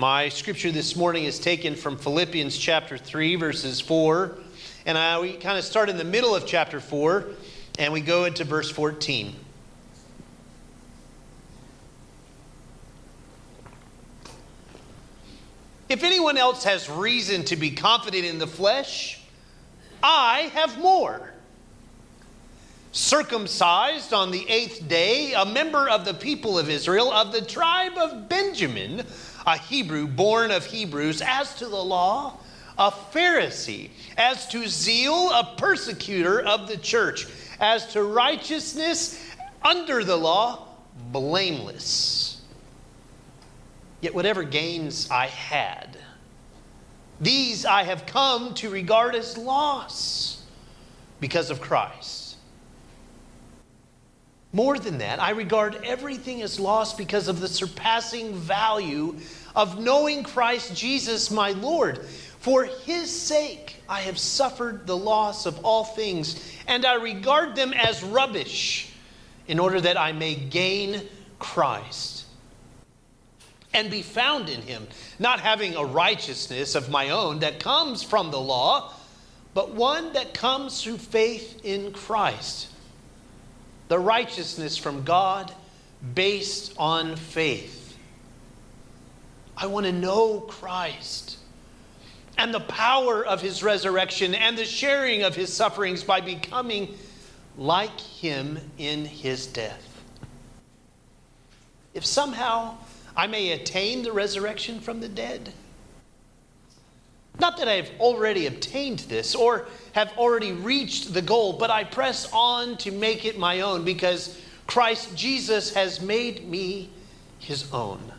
My scripture this morning is taken from Philippians chapter 3, verses 4. And I, we kind of start in the middle of chapter 4 and we go into verse 14. If anyone else has reason to be confident in the flesh, I have more. Circumcised on the eighth day, a member of the people of Israel, of the tribe of Benjamin, a Hebrew born of Hebrews, as to the law, a Pharisee, as to zeal, a persecutor of the church, as to righteousness under the law, blameless. Yet whatever gains I had, these I have come to regard as loss because of Christ. More than that, I regard everything as loss because of the surpassing value of knowing Christ Jesus my Lord. For his sake I have suffered the loss of all things, and I regard them as rubbish in order that I may gain Christ and be found in him, not having a righteousness of my own that comes from the law, but one that comes through faith in Christ. The righteousness from God based on faith. I want to know Christ and the power of his resurrection and the sharing of his sufferings by becoming like him in his death. If somehow I may attain the resurrection from the dead. Not that I have already obtained this or have already reached the goal, but I press on to make it my own because Christ Jesus has made me his own.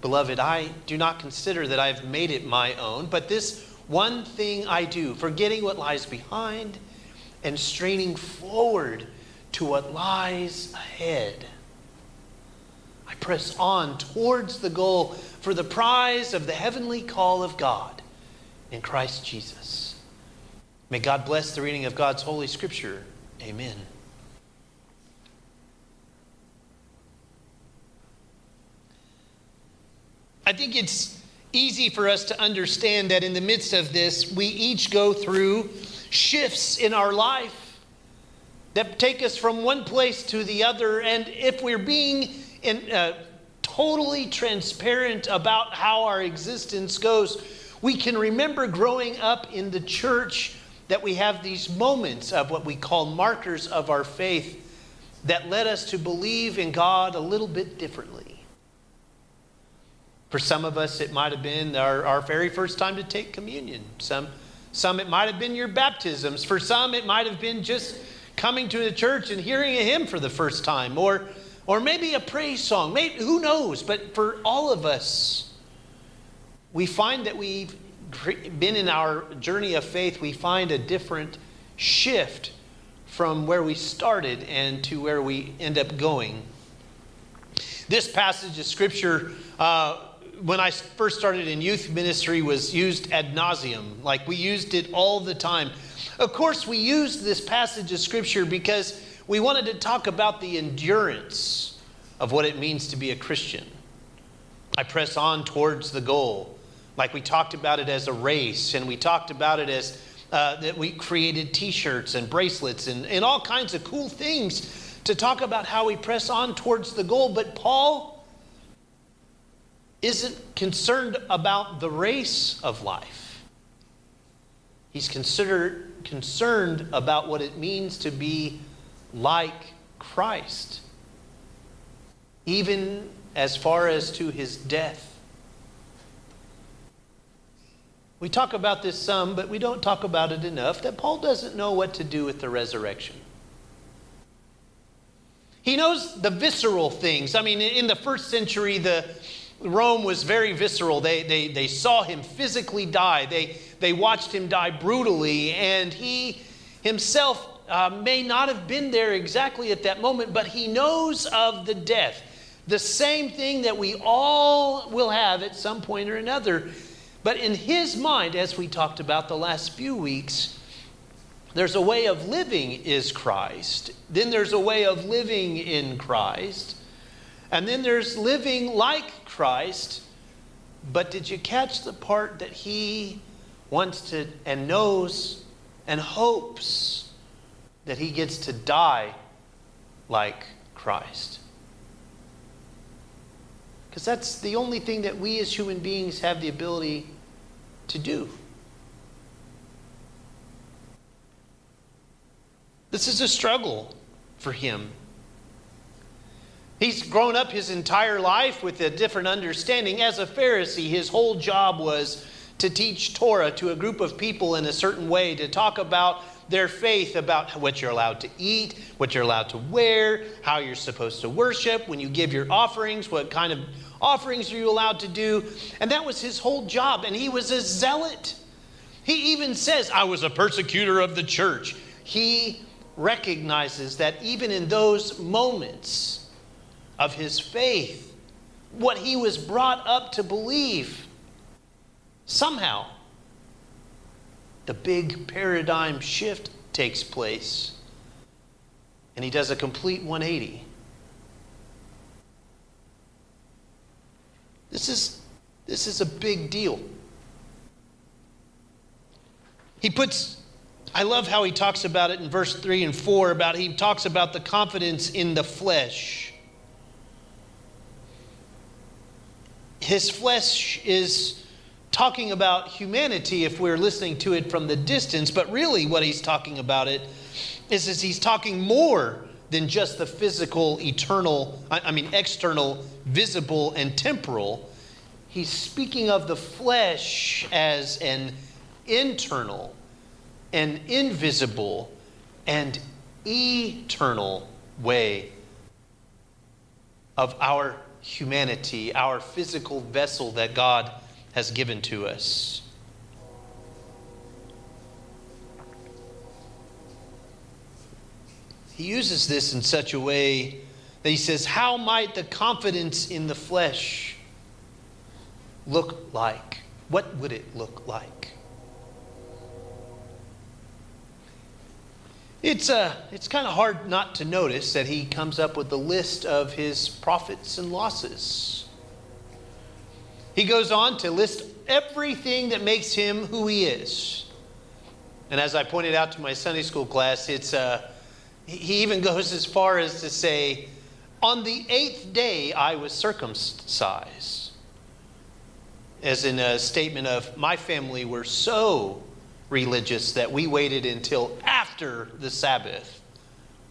Beloved, I do not consider that I've made it my own, but this one thing I do, forgetting what lies behind and straining forward to what lies ahead. I press on towards the goal for the prize of the heavenly call of God in Christ Jesus. May God bless the reading of God's Holy Scripture. Amen. I think it's easy for us to understand that in the midst of this, we each go through shifts in our life that take us from one place to the other. And if we're being in, uh, totally transparent about how our existence goes, we can remember growing up in the church that we have these moments of what we call markers of our faith that led us to believe in God a little bit differently. For some of us, it might have been our, our very first time to take communion. Some, some, it might have been your baptisms. For some, it might have been just coming to the church and hearing a hymn for the first time, or, or maybe a praise song. Maybe, who knows? But for all of us, we find that we've been in our journey of faith, we find a different shift from where we started and to where we end up going. This passage of scripture uh, when I first started in youth ministry was used ad nauseum. Like we used it all the time. Of course, we used this passage of scripture because we wanted to talk about the endurance of what it means to be a Christian. I press on towards the goal. Like we talked about it as a race, and we talked about it as uh, that we created t shirts and bracelets and, and all kinds of cool things to talk about how we press on towards the goal. But Paul isn't concerned about the race of life. He's considered, concerned about what it means to be like Christ, even as far as to his death. We talk about this some, but we don't talk about it enough that Paul doesn't know what to do with the resurrection. He knows the visceral things. I mean, in the first century, the, Rome was very visceral. They, they, they saw him physically die, they, they watched him die brutally, and he himself uh, may not have been there exactly at that moment, but he knows of the death. The same thing that we all will have at some point or another. But in his mind, as we talked about the last few weeks, there's a way of living is Christ. Then there's a way of living in Christ. And then there's living like Christ. But did you catch the part that he wants to and knows and hopes that he gets to die like Christ? Because that's the only thing that we as human beings have the ability to do. This is a struggle for him. He's grown up his entire life with a different understanding. As a Pharisee, his whole job was to teach Torah to a group of people in a certain way, to talk about their faith, about what you're allowed to eat, what you're allowed to wear, how you're supposed to worship, when you give your offerings, what kind of offerings are you allowed to do. And that was his whole job. And he was a zealot. He even says, I was a persecutor of the church. He recognizes that even in those moments, of his faith, what he was brought up to believe. Somehow, the big paradigm shift takes place, and he does a complete 180. This is, this is a big deal. He puts, I love how he talks about it in verse 3 and 4 about he talks about the confidence in the flesh. his flesh is talking about humanity if we're listening to it from the distance, but really what he's talking about it is, is he's talking more than just the physical, eternal, I mean, external, visible, and temporal. He's speaking of the flesh as an internal, an invisible, and eternal way of our humanity, our physical vessel that God has given to us. He uses this in such a way that he says, How might the confidence in the flesh look like? What would it look like? It's, uh, it's kind of hard not to notice that he comes up with a list of his profits and losses. He goes on to list everything that makes him who he is. And as I pointed out to my Sunday school class, it's, uh, he even goes as far as to say, On the eighth day I was circumcised. As in a statement of, My family were so religious that we waited until after the Sabbath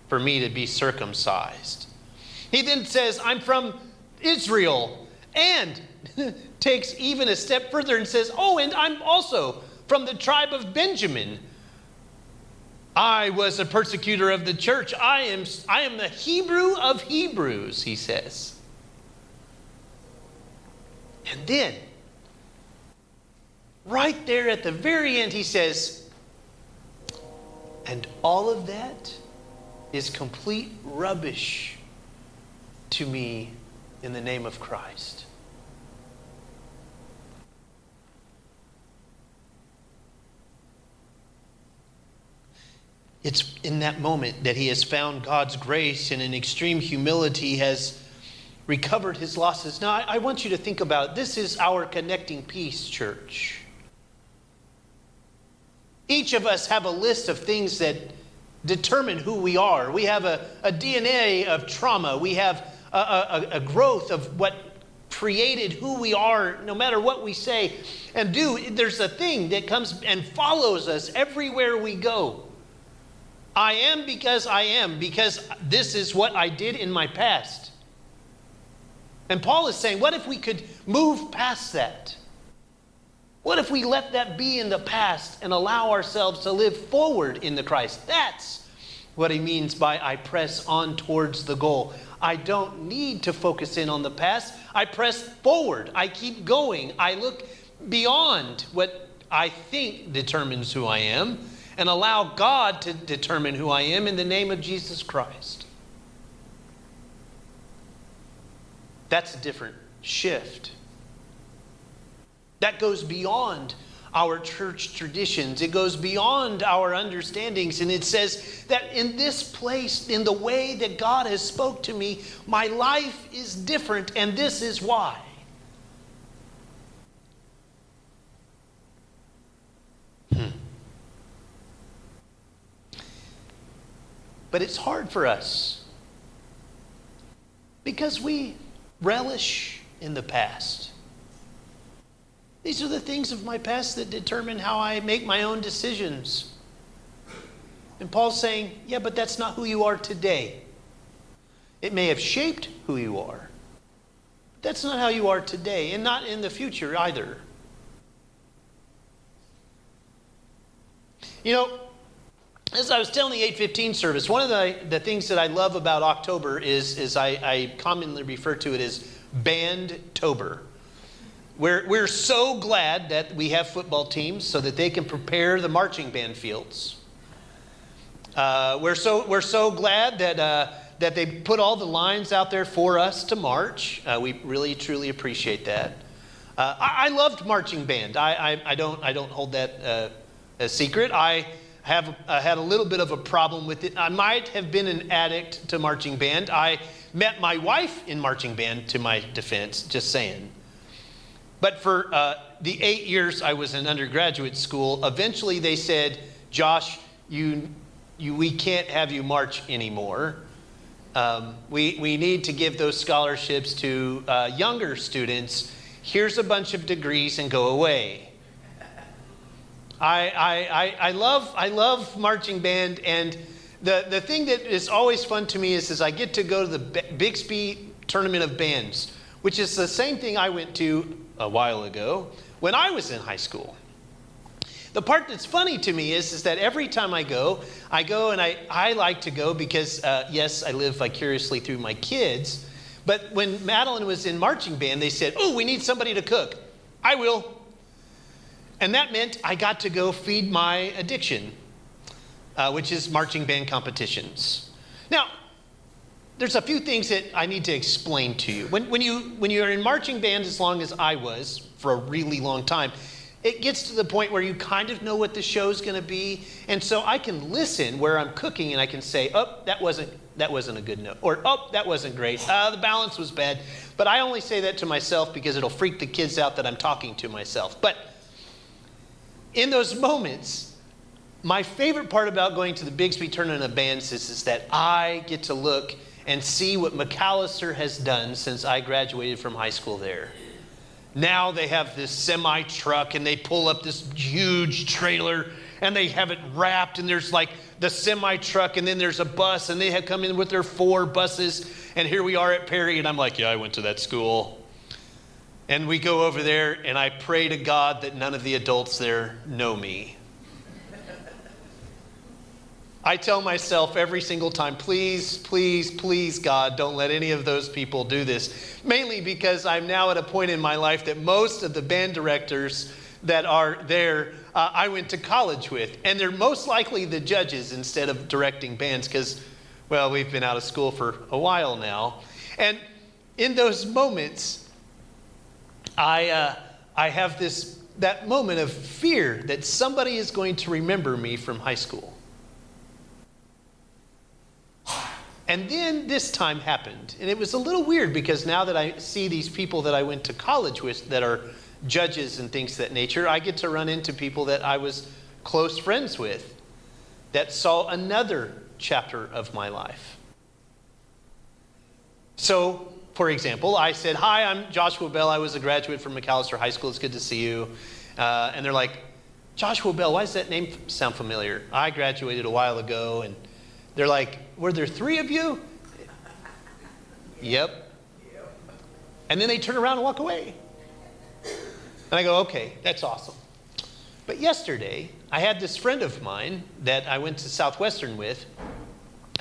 for me to be circumcised. He then says, I'm from Israel, and takes even a step further and says, Oh, and I'm also from the tribe of Benjamin. I was a persecutor of the church. I am, I am the Hebrew of Hebrews, he says. And then right there at the very end, he says, and all of that is complete rubbish to me in the name of Christ. It's in that moment that he has found God's grace and in extreme humility has recovered his losses. Now, I, want you to think about this is our connecting piece, church. Each of us have a list of things that determine who we are. We have a, a DNA of trauma. We have a, a, a growth of what created who we are, no matter what we say and do. There's a thing that comes and follows us everywhere we go. I am because I am, because this is what I did in my past. And Paul is saying, what if we could move past that? What if we let that be in the past and allow ourselves to live forward in the Christ? That's what he means by I press on towards the goal. I don't need to focus in on the past. I press forward. I keep going. I look beyond what I think determines who I am and allow God to determine who I am in the name of Jesus Christ. That's a different shift. That goes beyond our church traditions. It goes beyond our understandings. And it says that in this place, in the way that God has spoke to me, my life is different, and this is why. But it's hard for us because we relish in the past. These are the things of my past that determine how I make my own decisions. And Paul's saying, yeah, but that's not who you are today. It may have shaped who you are. But that's not how you are today, and not in the future either. You know, as I was telling the 815 service, one of the, the things that I love about October is, is I, I commonly refer to it as Band-tober. We're, we're so glad that we have football teams so that they can prepare the marching band fields. Uh, we're, so, we're so glad that, uh, that they put all the lines out there for us to march. Uh, we really, truly appreciate that. Uh, I, I, loved marching band. I, I, I, don't, I don't hold that uh, a secret. I have uh, had a little bit of a problem with it. I might have been an addict to marching band. I met my wife in marching band, to my defense, just saying. But for uh, the eight years I was in undergraduate school, eventually they said, Josh, you, you, we can't have you march anymore. Um, we, we need to give those scholarships to uh, younger students. Here's a bunch of degrees and go away. I, I, I, love, I love marching band, and the, the thing that is always fun to me is, is I get to go to the Bixby Tournament of Bands, which is the same thing I went to a while ago when I was in high school. The part that's funny to me is, is that every time I go, I go and I, I like to go because, uh, yes, I live vicariously through my kids. But when Madeline was in marching band, they said, Oh, we need somebody to cook. I will. And that meant I got to go feed my addiction, uh, which is marching band competitions. Now, there's a few things that I need to explain to you. When, when, you, when you're in marching band, as long as I was for a really long time, it gets to the point where you kind of know what the show's going to be. And so I can listen where I'm cooking and I can say, oh, that wasn't, that wasn't a good note. Or, oh, that wasn't great. Uh, the balance was bad. But I only say that to myself because it'll freak the kids out that I'm talking to myself. But in those moments, my favorite part about going to the Bixby Tournament of Bands is, is that I get to look and see what McAlester has done since I graduated from high school there. Now they have this semi truck and they pull up this huge trailer and they have it wrapped and there's like the semi truck and then there's a bus and they have come in with their four buses and here we are at Perry and I'm like, yeah, I went to that school. And we go over there, and I pray to God that none of the adults there know me. I tell myself every single time, please, please, please, God, don't let any of those people do this. Mainly because I'm now at a point in my life that most of the band directors that are there, uh, I went to college with. And they're most likely the judges instead of directing bands because, well, we've been out of school for a while now. And in those moments, I, uh, I have this, that moment of fear that somebody is going to remember me from high school. And then this time happened. And it was a little weird because now that I see these people that I went to college with that are judges and things that nature, I get to run into people that I was close friends with that saw another chapter of my life. So for example, I said, Hi, I'm Joshua Bell. I was a graduate from McAlester High School. It's good to see you. Uh, and they're like, Joshua Bell, why does that name sound familiar? I graduated a while ago. And they're like, Were there three of you? yep. And then they turn around and walk away. And I go, Okay, that's awesome. But yesterday, I had this friend of mine that I went to Southwestern with,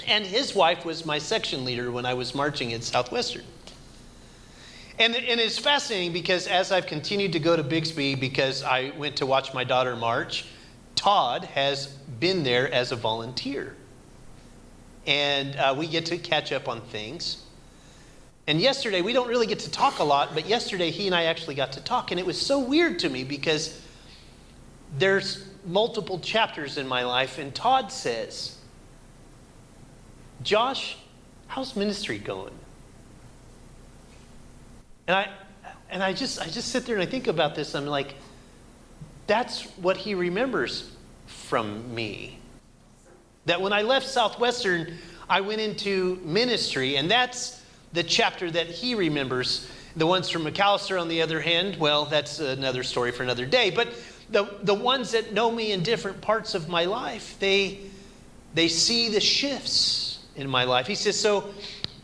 and his wife was my section leader when I was marching at Southwestern. And, it's fascinating because as I've continued to go to Bixby because I went to watch my daughter march, Todd has been there as a volunteer. And uh, we get to catch up on things. And yesterday, we don't really get to talk a lot, but yesterday he and I actually got to talk. And it was so weird to me because there's multiple chapters in my life, and Todd says, Josh, how's ministry going? And I, and I just, I just sit there and I think about this. I'm like, that's what he remembers from me. That when I left Southwestern, I went into ministry, and that's the chapter that he remembers. The ones from McAlester, on the other hand, well, that's another story for another day. But the, the ones that know me in different parts of my life, they, they see the shifts in my life. He says, So,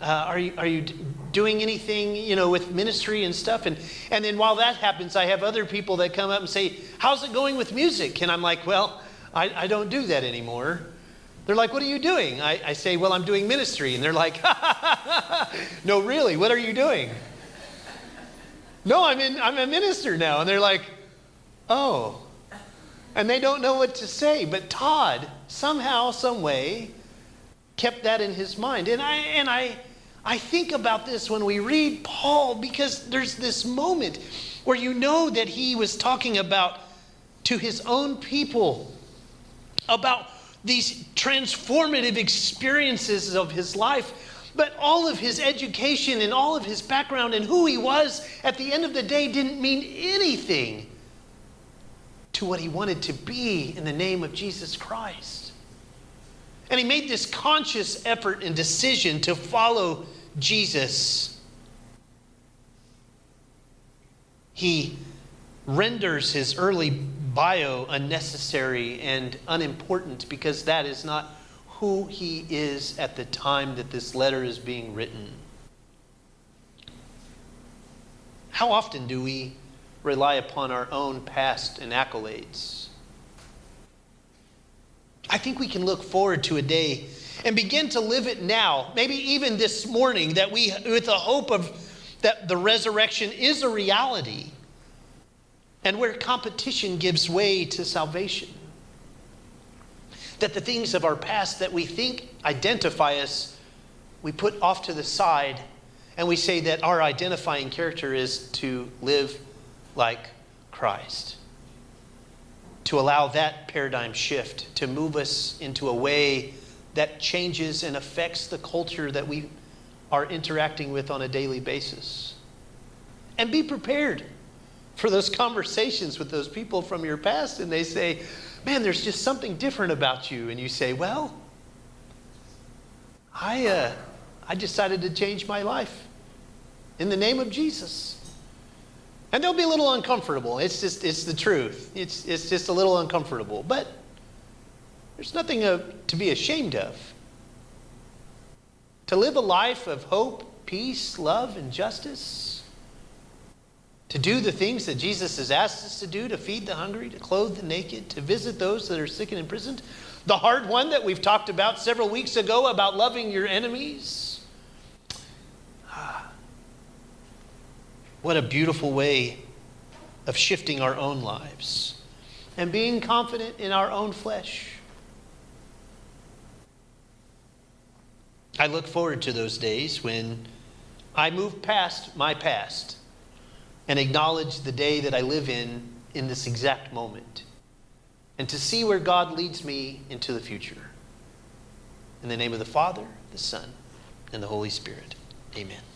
uh, are, you, are you doing anything, you know, with ministry and stuff? And, and then while that happens, I have other people that come up and say, How's it going with music? And I'm like, Well, I, I don't do that anymore. They're like, What are you doing? I, I say, Well, I'm doing ministry. And they're like, No, really, what are you doing? no, I'm, in, I'm a minister now. And they're like, Oh. And they don't know what to say. But Todd, somehow, some way, kept that in his mind. And I, and I, I think about this when we read Paul because there's this moment where you know that he was talking about to his own people about these transformative experiences of his life. But all of his education and all of his background and who he was at the end of the day didn't mean anything to what he wanted to be in the name of Jesus Christ. And he made this conscious effort and decision to follow Jesus. He renders his early bio unnecessary and unimportant because that is not who he is at the time that this letter is being written. How often do we rely upon our own past and accolades. I think we can look forward to a day and begin to live it now, maybe even this morning, that we, with the hope of that the resurrection is a reality and where competition gives way to salvation. That the things of our past that we think identify us, we put off to the side and we say that our identifying character is to live like Christ. To allow that paradigm shift to move us into a way that changes and affects the culture that we are interacting with on a daily basis. And be prepared for those conversations with those people from your past, and they say, Man, there's just something different about you. And you say, Well, I, uh, I decided to change my life in the name of Jesus. And they'll be a little uncomfortable. It's just, it's the truth. It's, it's just a little uncomfortable. But there's nothing uh, to be ashamed of. To live a life of hope, peace, love, and justice. To do the things that Jesus has asked us to do to feed the hungry, to clothe the naked, to visit those that are sick and imprisoned. The hard one that we've talked about several weeks ago about loving your enemies What a beautiful way of shifting our own lives and being confident in our own flesh. I look forward to those days when I move past my past and acknowledge the day that I live in in this exact moment and to see where God leads me into the future. In the name of the Father, the Son, and the Holy Spirit. Amen.